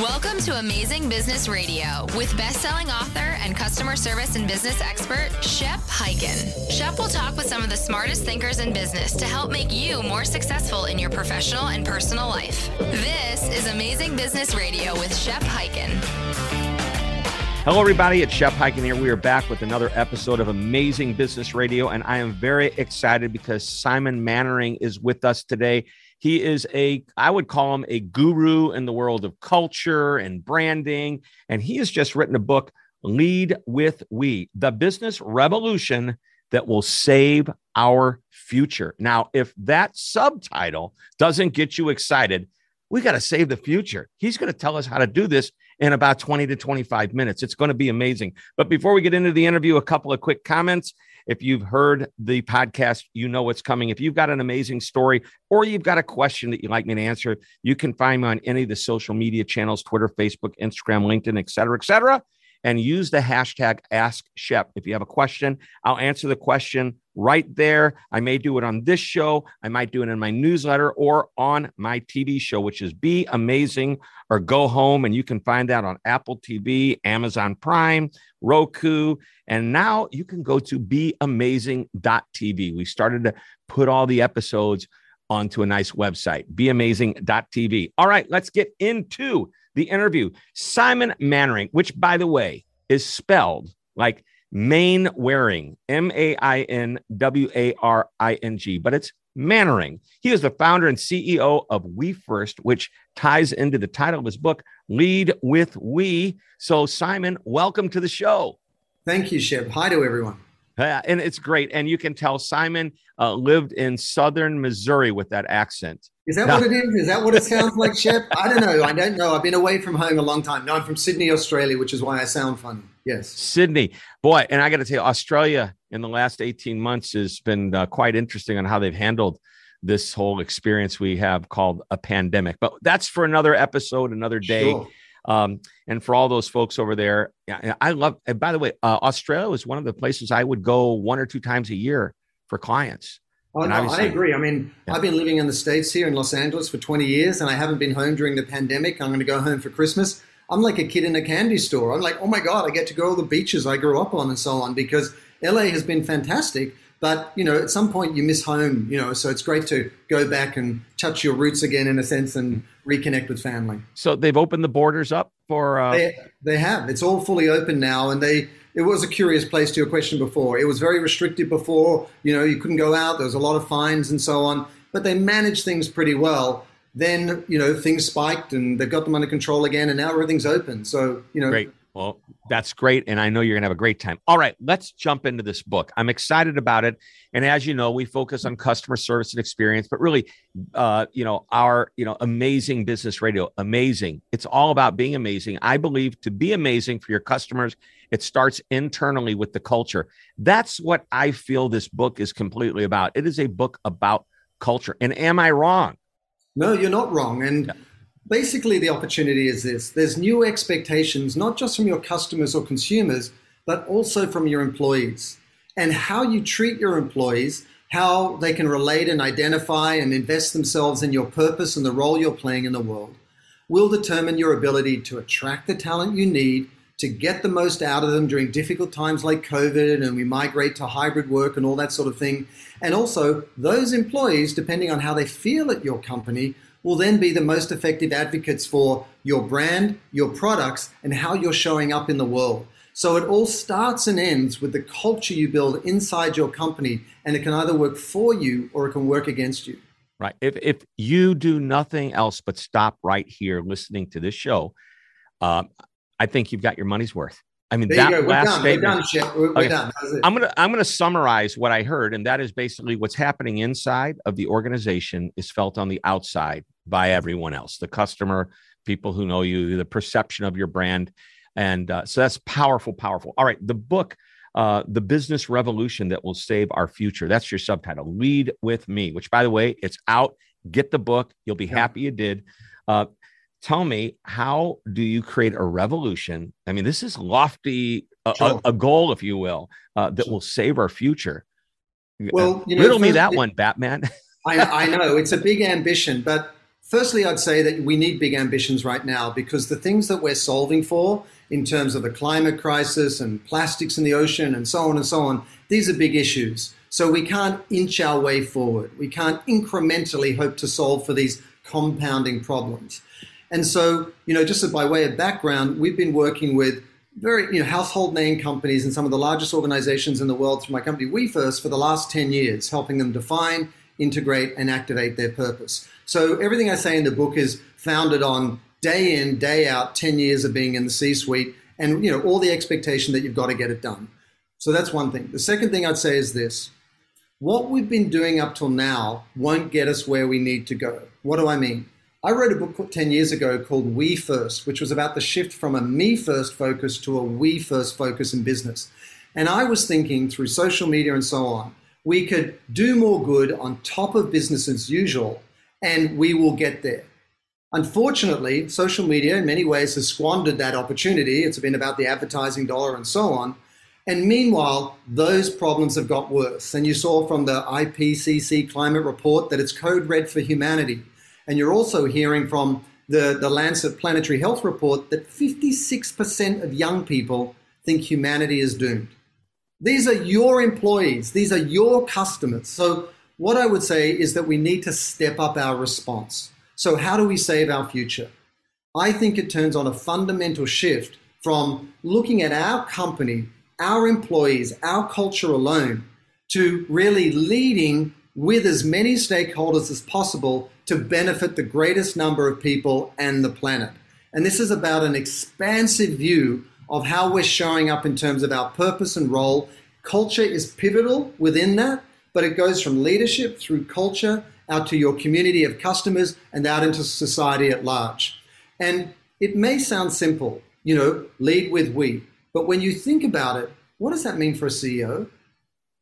Welcome to Amazing Business Radio with best-selling author and customer service and business expert Shep Hyken. Shep will talk with some of the smartest thinkers in business to help make you more successful in your professional and personal life. This is Amazing Business Radio with Shep Hyken. Hello, everybody. It's Shep Hyken here. We are back with another episode of Amazing Business Radio, and I am very excited because Simon Mannering is with us today. He is a, I would call him a guru in the world of culture and branding. And he has just written a book, Lead with We, the business revolution that will save our future. Now, if that subtitle doesn't get you excited, we got to save the future. He's going to tell us how to do this in about 20 to 25 minutes. It's going to be amazing. But before we get into the interview, a couple of quick comments. If you've heard the podcast, you know what's coming. If you've got an amazing story or you've got a question that you'd like me to answer, you can find me on any of the social media channels Twitter, Facebook, Instagram, LinkedIn, et cetera, et cetera. And use the hashtag Ask Shep. If you have a question, I'll answer the question right there. I may do it on this show. I might do it in my newsletter or on my TV show, which is Be Amazing or Go Home. And you can find that on Apple TV, Amazon Prime, Roku. And now you can go to beamazing.tv. We started to put all the episodes onto a nice website, beamazing.tv. All right, let's get into the interview. Simon Mannering, which, by the way, is spelled like Main Wearing, M A I N W A R I N G, but it's Mannering. He is the founder and CEO of We First, which ties into the title of his book, Lead with We. So, Simon, welcome to the show. Thank you, Shep. Hi to everyone. Uh, and it's great. And you can tell Simon uh, lived in southern Missouri with that accent. Is that what it is? Is that what it sounds like, Shep? I don't know. I don't know. I've been away from home a long time. No, I'm from Sydney, Australia, which is why I sound funny. Yes. Sydney. Boy, and I got to tell you, Australia in the last 18 months has been uh, quite interesting on how they've handled this whole experience we have called a pandemic. But that's for another episode, another day. Sure. Um, and for all those folks over there, I love. And by the way, uh, Australia is one of the places I would go one or two times a year for clients. Oh, no, I agree. I mean, yeah. I've been living in the States here in Los Angeles for 20 years, and I haven't been home during the pandemic. I'm going to go home for Christmas. I'm like a kid in a candy store. I'm like, oh my God, I get to go to all the beaches I grew up on and so on because LA has been fantastic. But, you know, at some point you miss home, you know, so it's great to go back and touch your roots again in a sense and reconnect with family. So they've opened the borders up for. Uh... They, they have. It's all fully open now. And they, it was a curious place to your question before. It was very restrictive before, you know, you couldn't go out, there was a lot of fines and so on. But they managed things pretty well then you know things spiked and they got them under control again and now everything's open so you know great well, that's great. And I know you're going to have a great time. All right, let's jump into this book. I'm excited about it. And as you know, we focus on customer service and experience, but really, uh, you know, our, you know, amazing business radio, amazing. It's all about being amazing. I believe to be amazing for your customers, it starts internally with the culture. That's what I feel this book is completely about. It is a book about culture. And am I wrong? No, you're not wrong. And yeah basically the opportunity is this there's new expectations not just from your customers or consumers but also from your employees and how you treat your employees how they can relate and identify and invest themselves in your purpose and the role you're playing in the world will determine your ability to attract the talent you need to get the most out of them during difficult times like COVID and we migrate to hybrid work and all that sort of thing. And also, those employees, depending on how they feel at your company, will then be the most effective advocates for your brand, your products, and how you're showing up in the world. So it all starts and ends with the culture you build inside your company, and it can either work for you or it can work against you. Right. If if you do nothing else but stop right here listening to this show, uh, I think you've got your money's worth. I mean, there that last done. statement. We're done. We're, we're okay. done. I'm gonna I'm gonna summarize what I heard, and that is basically what's happening inside of the organization is felt on the outside by everyone else, the customer, people who know you, the perception of your brand. And uh, so that's powerful, powerful. All right. The book, uh, The Business Revolution That Will Save Our Future. That's your subtitle. Lead with We, which, by the way, it's out. Get the book. You'll be yeah. happy you did. Uh, tell me, how do you create a revolution? I mean, this is lofty, sure. a, a, goal, if you will, uh, that sure. will save our future. Well, you know, riddle me that one, Batman. I, I know it's a big ambition, but firstly, I'd say that we need big ambitions right now because the things that we're solving for in terms of the climate crisis and plastics in the ocean and so on and so on, these are big issues. So we can't inch our way forward. We can't incrementally hope to solve for these compounding problems. And so, you know, just by way of background, we've been working with very, you know, household name companies and some of the largest organizations in the world through my company, WeFirst, for the last 10 years, helping them define, integrate, and activate their purpose. So everything I say in the book is founded on day in, day out, 10 years of being in the C-suite and, you know, all the expectation that you've got to get it done. So that's one thing. The second thing I'd say is this. What we've been doing up till now won't get us where we need to go. What do I mean? I wrote a book 10 years ago called We First, which was about the shift from a me first focus to a we first focus in business. And I was thinking through social media and so on, we could do more good on top of business as usual, and we will get there. Unfortunately, social media in many ways has squandered that opportunity. It's been about the advertising dollar and so on. And meanwhile, those problems have got worse. And you saw from the IPCC climate report that it's code red for humanity. And you're also hearing from the, the Lancet Planetary Health Report that 56% of young people think humanity is doomed. These are your employees, these are your customers. So, what I would say is that we need to step up our response. So, how do we save our future? I think it turns on a fundamental shift from looking at our company, our employees, our culture alone, to really leading with as many stakeholders as possible to benefit the greatest number of people and the planet. And this is about an expansive view of how we're showing up in terms of our purpose and role. Culture is pivotal within that, but it goes from leadership through culture out to your community of customers and out into society at large. And it may sound simple, you know, lead with we, but when you think about it, what does that mean for a CEO?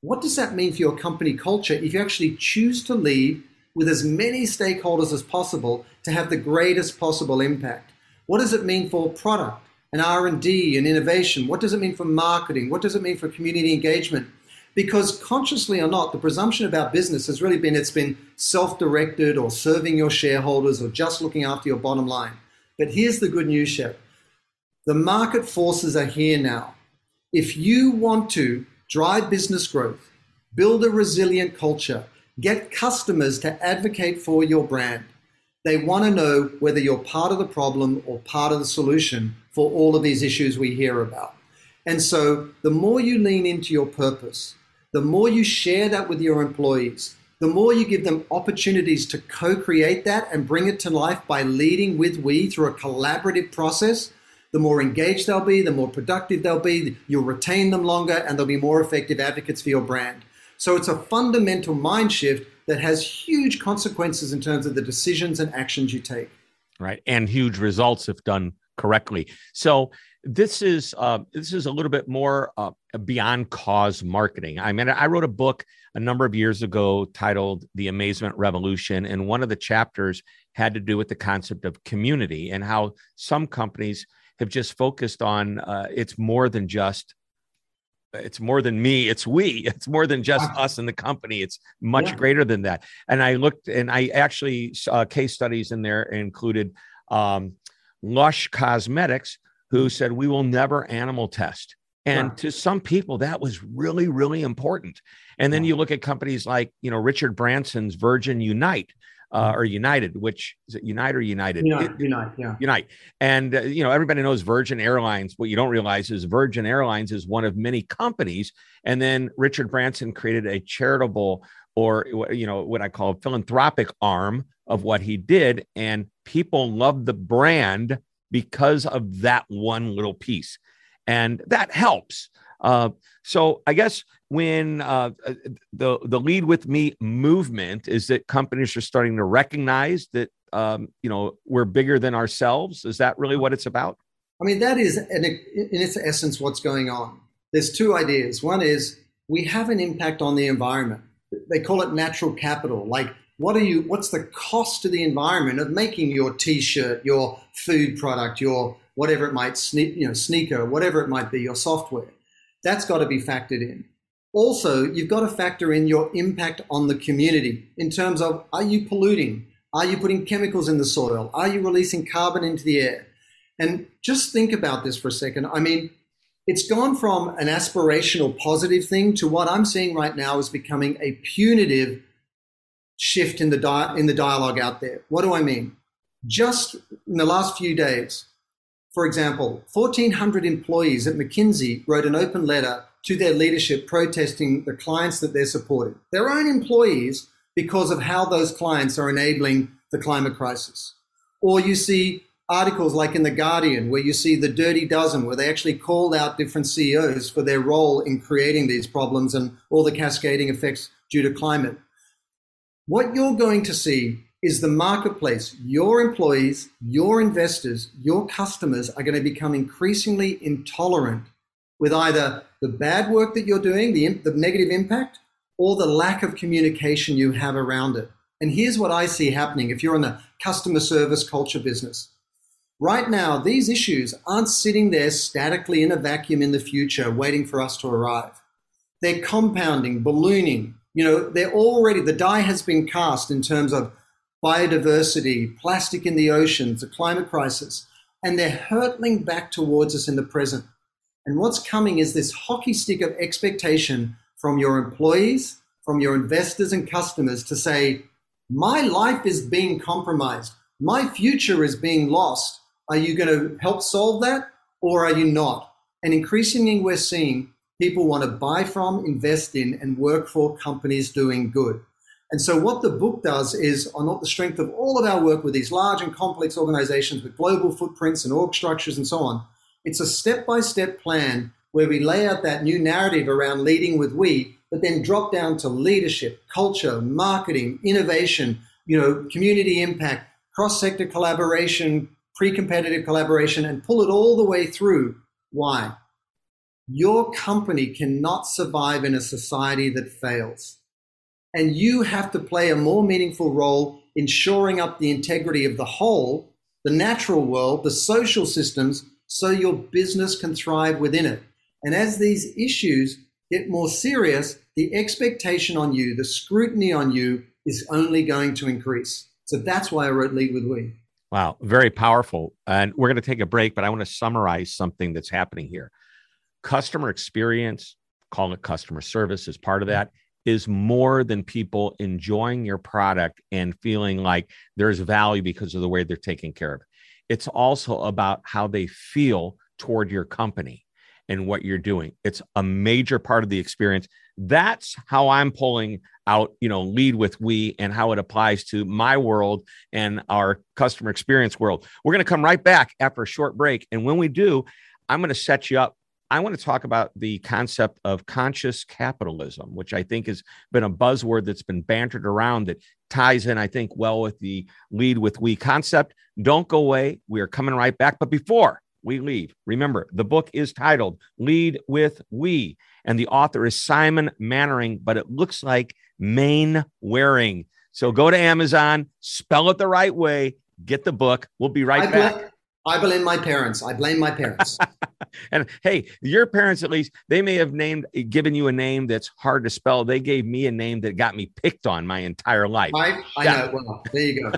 What does that mean for your company culture if you actually choose to lead with as many stakeholders as possible to have the greatest possible impact? What does it mean for product and R&D and innovation? What does it mean for marketing? What does it mean for community engagement? Because consciously or not, the presumption about business has really been it's been self-directed or serving your shareholders or just looking after your bottom line. But here's the good news, Shep. The market forces are here now. If you want to drive business growth, build a resilient culture, get customers to advocate for your brand. They want to know whether you're part of the problem or part of the solution for all of these issues we hear about. And so, the more you lean into your purpose, the more you share that with your employees, the more you give them opportunities to co create that and bring it to life by leading with we through a collaborative process, the more engaged they'll be, the more productive they'll be, you'll retain them longer, and they'll be more effective advocates for your brand. So it's a fundamental mind shift that has huge consequences in terms of the decisions and actions you take. Right, and huge results if done correctly. So this is uh, this is a little bit more uh, beyond cause marketing. I mean, I wrote a book a number of years ago titled "The Amazement Revolution," and one of the chapters had to do with the concept of community and how some companies have just focused on uh, it's more than just it's more than me it's we it's more than just us and the company it's much yeah. greater than that and i looked and i actually saw case studies in there included um, lush cosmetics who said we will never animal test and wow. to some people that was really really important and then wow. you look at companies like you know richard branson's virgin unite uh, or United, which is it Unite or United? Unite, it, Unite yeah. Unite. And, uh, you know, everybody knows Virgin Airlines. What you don't realize is Virgin Airlines is one of many companies. And then Richard Branson created a charitable or, you know, what I call a philanthropic arm of what he did. And people love the brand because of that one little piece. And that helps. Uh, so I guess when uh, the the lead with we movement is that companies are starting to recognize that um, you know, we're bigger than ourselves? Is that really what it's about? I mean, that is, in its essence, what's going on. There's two ideas. One is we have an impact on the environment. They call it natural capital. Like, what are you? What's the cost to the environment of making your T-shirt, your food product, your whatever it might, sne- you know, sneaker, whatever it might be, your software? That's got to be factored in. Also, you've got to factor in your impact on the community in terms of are you polluting? Are you putting chemicals in the soil? Are you releasing carbon into the air? And just think about this for a second. I mean, it's gone from an aspirational positive thing to what I'm seeing right now is becoming a punitive shift in the di- in the dialogue out there. What do I mean? Just in the last few days, for example, 1,400 employees at McKinsey wrote an open letter to their leadership protesting the clients that they're supporting, their own employees, because of how those clients are enabling the climate crisis. Or you see articles like in The Guardian, where you see the Dirty Dozen, where they actually called out different CEOs for their role in creating these problems and all the cascading effects due to climate. What you're going to see is the marketplace, your employees, your investors, your customers are going to become increasingly intolerant with either the bad work that you're doing, the, the negative impact, or the lack of communication you have around it. And here's what I see happening if you're in the customer service culture business. Right now, these issues aren't sitting there statically in a vacuum in the future waiting for us to arrive. They're compounding, ballooning. You know, they're already, the die has been cast in terms of biodiversity, plastic in the oceans, the climate crisis, and they're hurtling back towards us in the present. And what's coming is this hockey stick of expectation from your employees, from your investors and customers to say, my life is being compromised. My future is being lost. Are you going to help solve that or are you not? And increasingly, we're seeing people want to buy from, invest in, and work for companies doing good. And so, what the book does is, on the strength of all of our work with these large and complex organizations with global footprints and org structures and so on, it's a step by step plan where we lay out that new narrative around leading with we, but then drop down to leadership, culture, marketing, innovation, you know, community impact, cross sector collaboration, pre competitive collaboration, and pull it all the way through. Why? Your company cannot survive in a society that fails. And you have to play a more meaningful role in shoring up the integrity of the whole, the natural world, the social systems, so your business can thrive within it. And as these issues get more serious, the expectation on you, the scrutiny on you is only going to increase. So that's why I wrote Lead with We. Wow, very powerful. And we're going to take a break, but I want to summarize something that's happening here. Customer experience, calling it customer service is part of that, is more than people enjoying your product and feeling like there's value because of the way they're taken care of. it. It's also about how they feel toward your company and what you're doing. It's a major part of the experience. That's how I'm pulling out, you know, lead with we and how it applies to my world and our customer experience world. We're going to come right back after a short break. And when we do, I'm going to set you up. I want to talk about the concept of conscious capitalism, which I think has been a buzzword that's been bantered around that ties in, I think, well with the lead with we concept. Don't go away. We are coming right back. But before we leave. Remember, the book is titled Lead with We, and the author is Simon Mannering, but it looks like Main Wearing. So go to Amazon, spell it the right way, get the book. We'll be right I back. I blame my parents. I blame my parents. and hey, your parents at least, they may have named given you a name that's hard to spell. They gave me a name that got me picked on my entire life. I, I yeah. know. Well, there you go.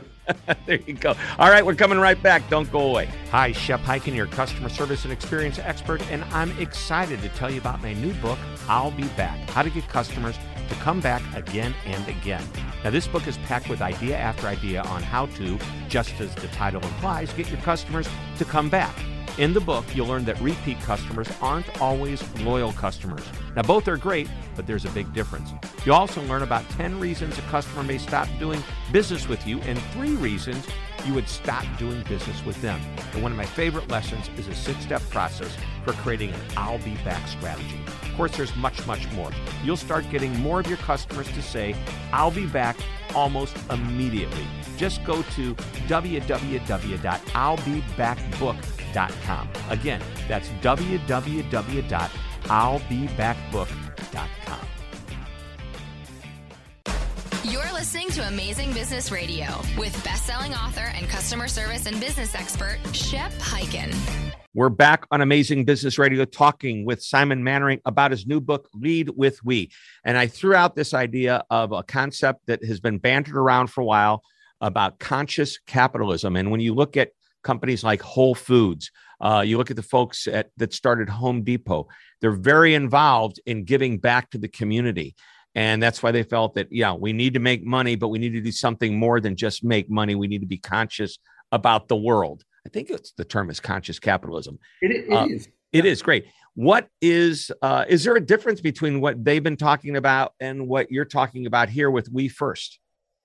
there you go. All right, we're coming right back. Don't go away. Hi, Shep Hyken, your customer service and experience expert, and I'm excited to tell you about my new book, I'll Be Back How to Get Customers to Come Back Again and Again. Now, this book is packed with idea after idea on how to, just as the title implies, get your customers to come back. In the book, you'll learn that repeat customers aren't always loyal customers. Now, both are great, but there's a big difference. You'll also learn about 10 reasons a customer may stop doing business with you and three reasons you would stop doing business with them. And one of my favorite lessons is a six step process for creating an I'll be back strategy. Of course, there's much, much more. You'll start getting more of your customers to say, I'll be back almost immediately. Just go to www.illbebackbook.com. Again, that's www.illbebackbook.com. listening to Amazing Business Radio with best-selling author and customer service and business expert Shep Hyken. We're back on Amazing Business Radio talking with Simon Mannering about his new book, Lead with We. And I threw out this idea of a concept that has been bantered around for a while about conscious capitalism. And when you look at companies like Whole Foods, uh, you look at the folks at, that started Home Depot, they're very involved in giving back to the community. And that's why they felt that, yeah, we need to make money, but we need to do something more than just make money. We need to be conscious about the world. I think it's the term is conscious capitalism. It, it uh, is. It is great. What is uh, is there a difference between what they've been talking about and what you're talking about here with We First?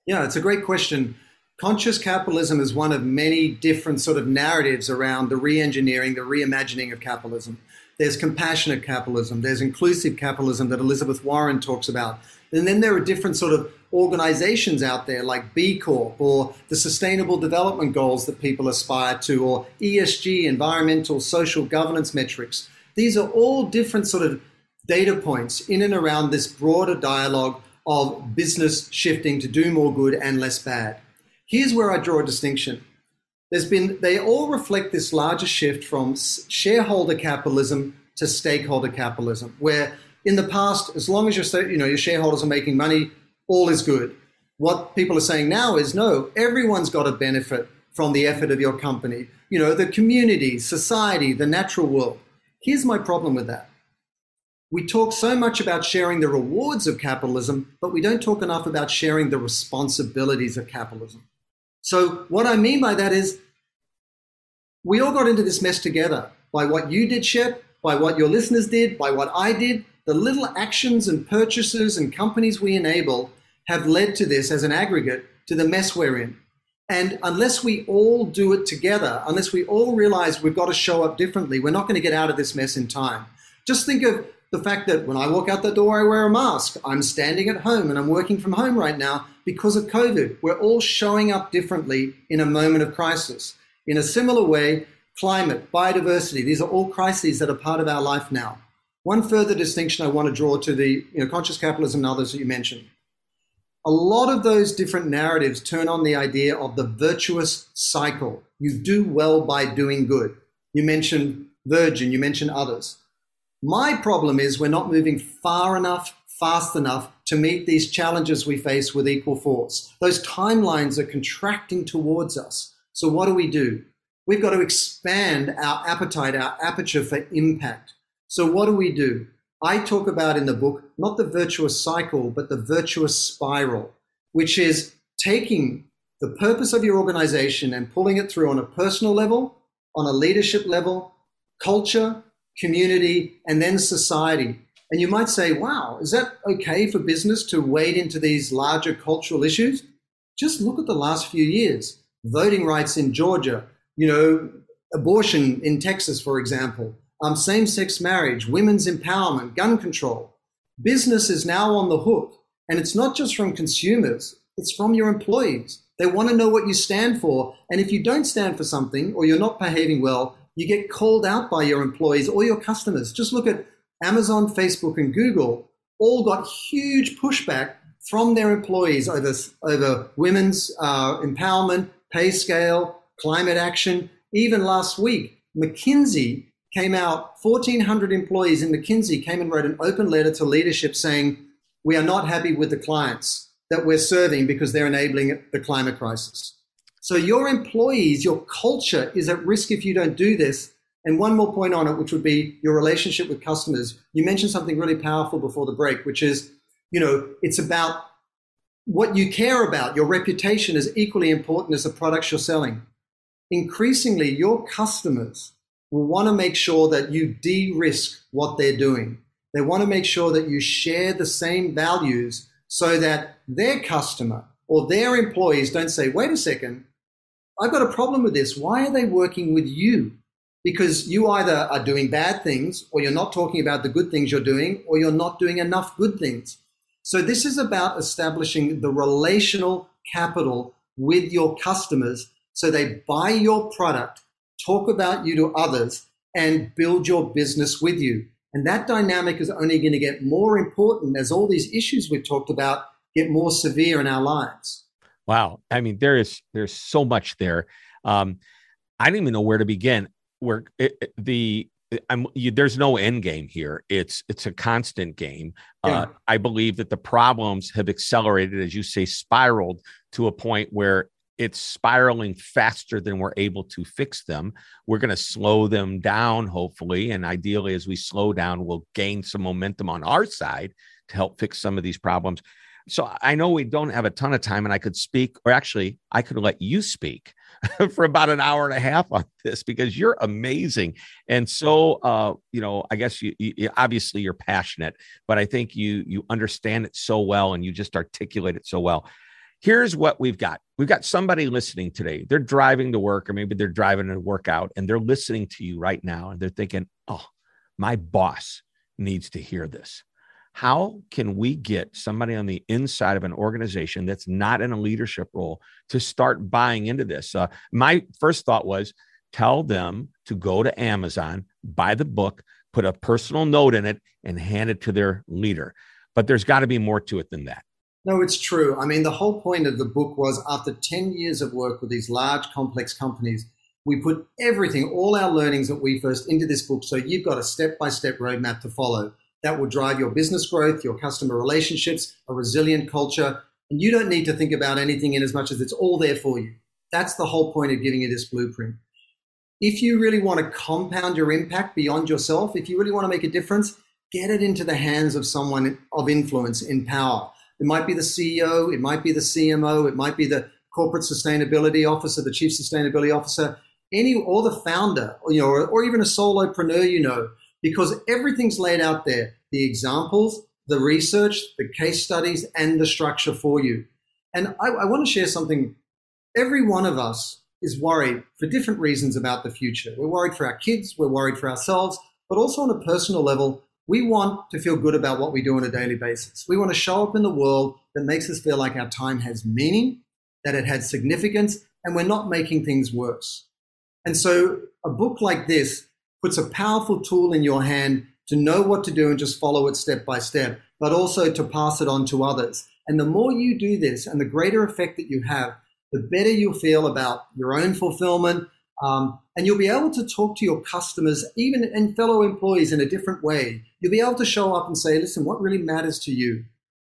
Yeah, it's a great question. Conscious capitalism is one of many different sort of narratives around the re-engineering, the reimagining of capitalism. There's compassionate capitalism. There's inclusive capitalism that Elizabeth Warren talks about. And then there are different sort of organizations out there like B Corp or the Sustainable Development Goals that people aspire to, or ESG, environmental, social governance metrics. These are all different sort of data points in and around this broader dialogue of business shifting to do more good and less bad. Here's where I draw a distinction there's been they all reflect this larger shift from shareholder capitalism to stakeholder capitalism where in the past as long as your you know your shareholders are making money all is good. What people are saying now is no everyone's got to benefit from the effort of your company. You know the community society the natural world. Here's my problem with that. We talk so much about sharing the rewards of capitalism but we don't talk enough about sharing the responsibilities of capitalism so, what I mean by that is we all got into this mess together by what you did, Shep, by what your listeners did, by what I did. The little actions and purchases and companies we enable have led to this as an aggregate to the mess we're in. And unless we all do it together, unless we all realize we've got to show up differently, we're not going to get out of this mess in time. Just think of the fact that when I walk out the door, I wear a mask. I'm standing at home and I'm working from home right now because of COVID. We're all showing up differently in a moment of crisis. In a similar way, climate, biodiversity, these are all crises that are part of our life now. One further distinction I want to draw to the you know, conscious capitalism and others that you mentioned. A lot of those different narratives turn on the idea of the virtuous cycle. You do well by doing good. You mentioned Virgin, you mentioned others. My problem is we're not moving far enough, fast enough to meet these challenges we face with equal force. Those timelines are contracting towards us. So, what do we do? We've got to expand our appetite, our aperture for impact. So, what do we do? I talk about in the book not the virtuous cycle, but the virtuous spiral, which is taking the purpose of your organization and pulling it through on a personal level, on a leadership level, culture, community, and then society. And you might say, wow, is that okay for business to wade into these larger cultural issues? Just look at the last few years voting rights in Georgia, you know, abortion in Texas, for example, um, same sex marriage, women's empowerment, gun control. Business is now on the hook. And it's not just from consumers, it's from your employees. They want to know what you stand for. And if you don't stand for something or you're not behaving well, you get called out by your employees or your customers. Just look at Amazon, Facebook, and Google, all got huge pushback from their employees over, over women's uh, empowerment, pay scale, climate action. Even last week, McKinsey came out, 1,400 employees in McKinsey came and wrote an open letter to leadership saying, We are not happy with the clients that we're serving because they're enabling the climate crisis. So your employees, your culture is at risk if you don't do this. And one more point on it, which would be your relationship with customers. You mentioned something really powerful before the break, which is, you know, it's about what you care about. Your reputation is equally important as the products you're selling. Increasingly, your customers will want to make sure that you de risk what they're doing. They want to make sure that you share the same values so that their customer or their employees don't say, wait a second, I've got a problem with this. Why are they working with you? Because you either are doing bad things or you're not talking about the good things you're doing or you're not doing enough good things. So this is about establishing the relational capital with your customers so they buy your product, talk about you to others, and build your business with you. And that dynamic is only going to get more important as all these issues we've talked about get more severe in our lives. Wow. I mean, there is there's so much there. Um, I don't even know where to begin. Where it, it, the I'm you, there's no end game here. It's it's a constant game. Yeah. Uh, I believe that the problems have accelerated, as you say, spiraled to a point where it's spiraling faster than we're able to fix them. We're going to slow them down, hopefully, and ideally, as we slow down, we'll gain some momentum on our side to help fix some of these problems. So I know we don't have a ton of time, and I could speak, or actually, I could let you speak for about an hour and a half on this because you're amazing. And so, uh, you know, I guess you, you obviously you're passionate, but I think you you understand it so well, and you just articulate it so well. Here's what we've got. We've got somebody listening today. They're driving to work, or maybe they're driving to work out, and they're listening to you right now, and they're thinking, "Oh, my boss needs to hear this." How can we get somebody on the inside of an organization that's not in a leadership role to start buying into this? Uh, my first thought was tell them to go to Amazon, buy the book, put a personal note in it, and hand it to their leader. But there's got to be more to it than that. No, it's true. I mean, the whole point of the book was after 10 years of work with these large, complex companies, we put everything, all our learnings that we first into this book. So you've got a step by step roadmap to follow that will drive your business growth, your customer relationships, a resilient culture. And you don't need to think about anything in as much as it's all there for you. That's the whole point of giving you this blueprint. If you really want to compound your impact beyond yourself, if you really want to make a difference, get it into the hands of someone of influence in power. It might be the CEO, it might be the CMO, it might be the corporate sustainability officer, the chief sustainability officer, any or the founder, you know, or, or even a solopreneur you know because everything's laid out there the examples, the research, the case studies, and the structure for you. And I, I want to share something. Every one of us is worried for different reasons about the future. We're worried for our kids, we're worried for ourselves, but also on a personal level, we want to feel good about what we do on a daily basis. We want to show up in the world that makes us feel like our time has meaning, that it has significance, and we're not making things worse. And so a book like this puts a powerful tool in your hand to know what to do and just follow it step by step, but also to pass it on to others. And the more you do this and the greater effect that you have, the better you'll feel about your own fulfillment. Um, and you'll be able to talk to your customers, even and fellow employees, in a different way. You'll be able to show up and say, listen, what really matters to you?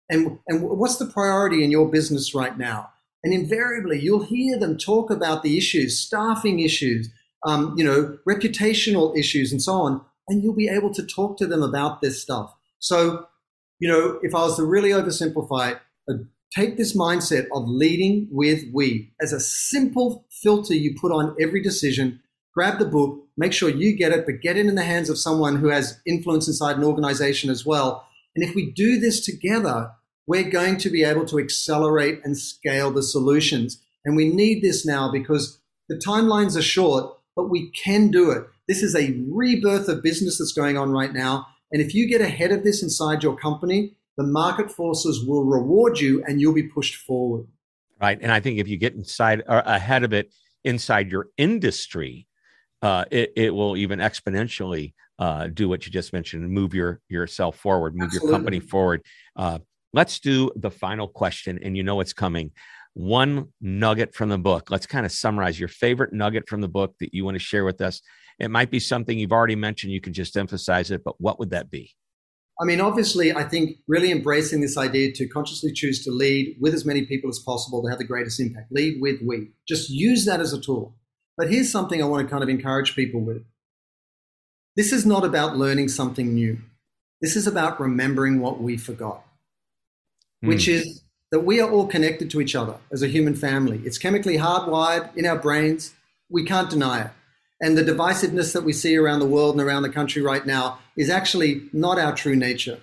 And, and what's the priority in your business right now? And invariably, you'll hear them talk about the issues, staffing issues, um, you know, reputational issues and so on, and you'll be able to talk to them about this stuff. So, you know, if I was to really oversimplify uh, take this mindset of leading with we as a simple filter you put on every decision. Grab the book, make sure you get it, but get it in the hands of someone who has influence inside an organization as well. And if we do this together, we're going to be able to accelerate and scale the solutions. And we need this now because the timelines are short but we can do it. This is a rebirth of business that's going on right now. And if you get ahead of this inside your company, the market forces will reward you and you'll be pushed forward. Right. And I think if you get inside or ahead of it inside your industry, uh, it, it will even exponentially uh, do what you just mentioned and move your yourself forward, move Absolutely. your company forward. Uh, let's do the final question, and you know it's coming one nugget from the book. Let's kind of summarize your favorite nugget from the book that you want to share with us. It might be something you've already mentioned, you can just emphasize it, but what would that be? I mean, obviously, I think really embracing this idea to consciously choose to lead with as many people as possible to have the greatest impact. Lead with we. Just use that as a tool. But here's something I want to kind of encourage people with. This is not about learning something new. This is about remembering what we forgot, mm. which is that we are all connected to each other as a human family. It's chemically hardwired in our brains. We can't deny it. And the divisiveness that we see around the world and around the country right now is actually not our true nature.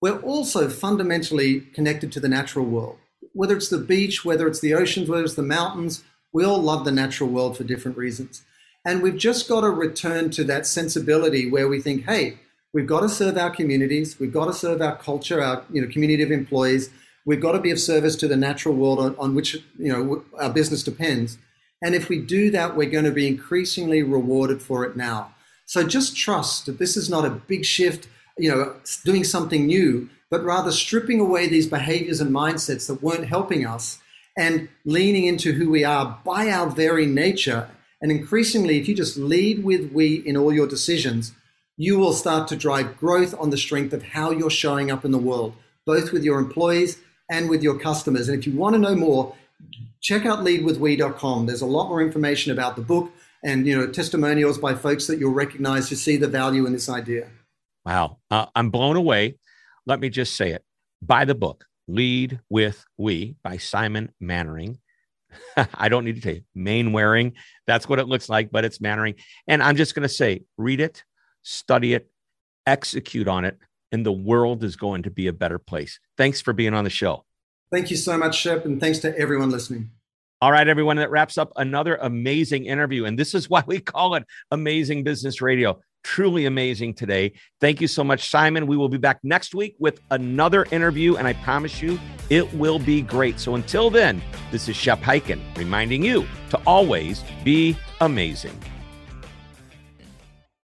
We're also fundamentally connected to the natural world. Whether it's the beach, whether it's the oceans, whether it's the mountains, we all love the natural world for different reasons. And we've just got to return to that sensibility where we think, hey, we've got to serve our communities, we've got to serve our culture, our you know, community of employees, we've got to be of service to the natural world on, on which you know, our business depends. And if we do that, we're going to be increasingly rewarded for it now. So just trust that this is not a big shift, you know, doing something new, but rather stripping away these behaviors and mindsets that weren't helping us and leaning into who we are by our very nature. And increasingly, if you just lead with we in all your decisions, you will start to drive growth on the strength of how you're showing up in the world, both with your employees and with your customers. And if you want to know more, check out leadwithwe.com. There's a lot more information about the book and you know testimonials by folks that you'll recognize who see the value in this idea. Wow, uh, I'm blown away. Let me just say it. Buy the book, Lead with We by Simon Mannering. I don't need to tell you, Mainwaring. That's what it looks like, but it's Mannering. And I'm just going to say, read it, study it, execute on it, and the world is going to be a better place. Thanks for being on the show. Thank you so much, Shep, and thanks to everyone listening. All right, everyone, that wraps up another amazing interview. And this is why we call it Amazing Business Radio. Truly amazing today. Thank you so much, Simon. We will be back next week with another interview, and I promise you it will be great. So until then, this is Shep Hyken reminding you to always be amazing.